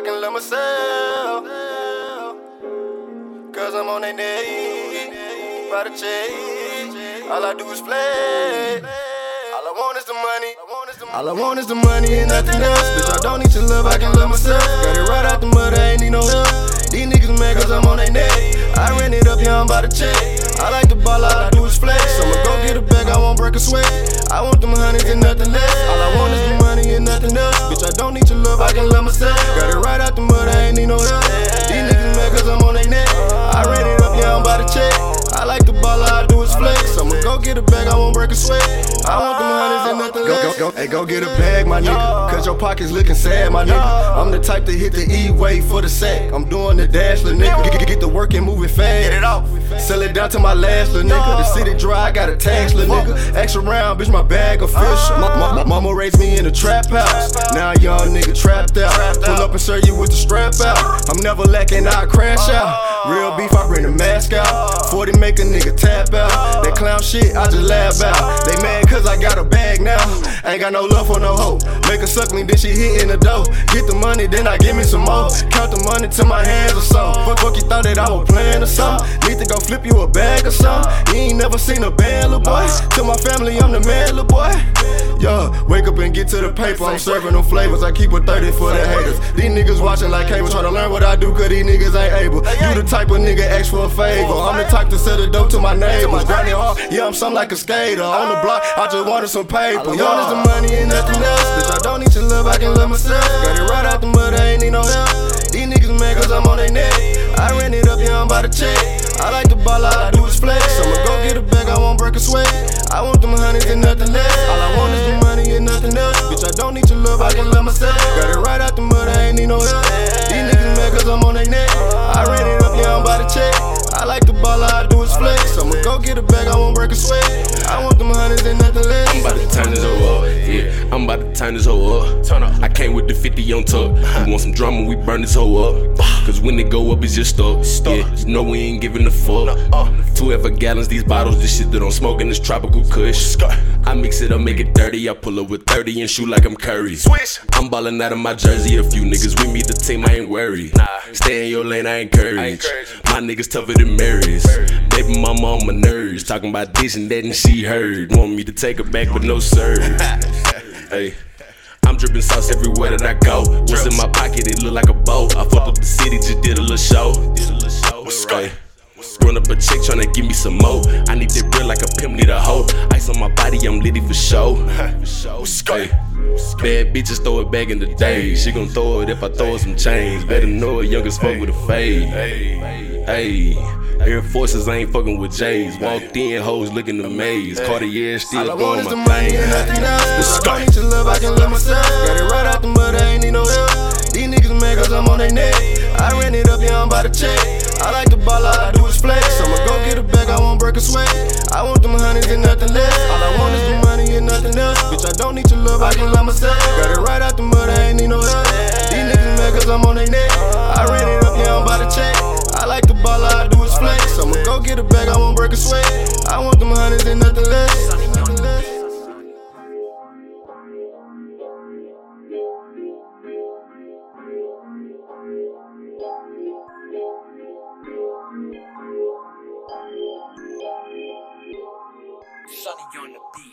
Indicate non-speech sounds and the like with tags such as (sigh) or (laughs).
I can love myself. Cause I'm on a neck, by the check. All I do is play. All I want is the money. All I want is the money and nothing else. Bitch, I don't need your love, I can love myself. Got it right out the mud, I ain't need no help. These niggas mad cause I'm on their neck. I ran it up, yeah, I'm about to check. I like the ball, all I do is flex. I'ma go get a bag, I won't break a sweat. I want them honeys and nothing less. All I want is the money get a bag, I won't break a sweat. I want them honeys and nothing Go, less. go, go, hey, go get a bag, my nigga. Cause your pockets looking sad, my nigga. I'm the type to hit the E-way for the sack. I'm doing the dash, little nigga. Get, get, get the work and move it fast. Get it off. Sell it down to my last little nigga. The city dry, I got a tax, little nigga. Extra round, bitch, my bag official. My, my, my mama raised me in a trap house. Now a young nigga trapped out. Pull up and serve you with the strap out. I'm never lacking, I crash out. Real beef, I bring the mask out. 40 make a nigga tap out. That clown shit, I just laugh out. They mad cause I got a bag now. Ain't got no love for no hoe. Make her suck me, then she hit in the dough. Get the money, then I give me some more. Count the money till my hands are so. Fuck, fuck, you thought that I was playing or something? Need to go flip you a bag or something? You ain't never seen a band, little boy. To my family, I'm the man, little boy. Yo, wake up and get to the paper. I'm serving them flavors. I keep a 30 for the haters. These niggas watching like cable, trying to learn what I do, cause these niggas ain't able. You the type of nigga ask for a favor. I'm the type to sell the dope to my neighbors. Grinding hard, yeah, I'm something like a skater. On the block, I just wanted some paper. Yo, want is the money and nothing else. Bitch, I don't need your love, I can love myself. Got it right out the mud, I ain't need no help. These niggas mad cause I'm on their neck. I ran it up, yeah, I'm about to check. I like the ball, all I do is flex. So I'ma go get a bag, I won't break a sweat. I want them honeys and nothing less. All I want is the money and nothing else. Bitch, I don't need your love, I can love myself. Got it right out the mud, I ain't need no help. Flex. I'ma go get a bag, I won't break a sweat. I want them honeys and nothing less. I'm about to turn this hoe up, yeah. I'm about to turn this hoe up. Turn up. I came with the 50 on top. You want some drama, we burn this hoe up. Cause when it go up, it's just stuck. Yeah, you know we ain't giving a fuck. Uh. Two ever gallons, these bottles, this shit that I'm smoking is tropical kush. I mix it up, make it dirty. I pull up with 30 and shoot like I'm Curry. Swish. I'm ballin' out of my jersey. A few niggas with me, the team, I ain't worried. Stay in your lane, I encourage. My niggas tougher than Marys. My nerves. Talking about this and that, and she heard. Want me to take her back, but no sir. (laughs) hey. I'm dripping sauce everywhere that I go. What's in my pocket? It look like a boat. I fucked up the city, just did a little show. Hey. Run up a check tryna give me some more. I need that real like a pimp need a hoe. Ice on my body, I'm litty for show. Hey. Bad bitches throw it back in the day. She gon' throw it if I throw her some chains. Better know a youngest fuck with a fade. Hey. Air Forces ain't fucking with J's. Walked in, hoes looking amazed. Cartier still All I want throwing the my money thing. else. Bitch, I Let's don't need your love, I can love myself. Got it right out the mud, I ain't need no help. These niggas mad cause I'm on their neck. I ran it up, yeah, I'm about to check. I like the ball, all I do is flex. I'ma go get a bag, I won't break a sweat. I want them honeys and nothing less. All I want is the money and nothing else. Bitch, I don't need your love, I can love myself. I won't break a sweat. I want them hundreds and nothing less. Sunny on the beat.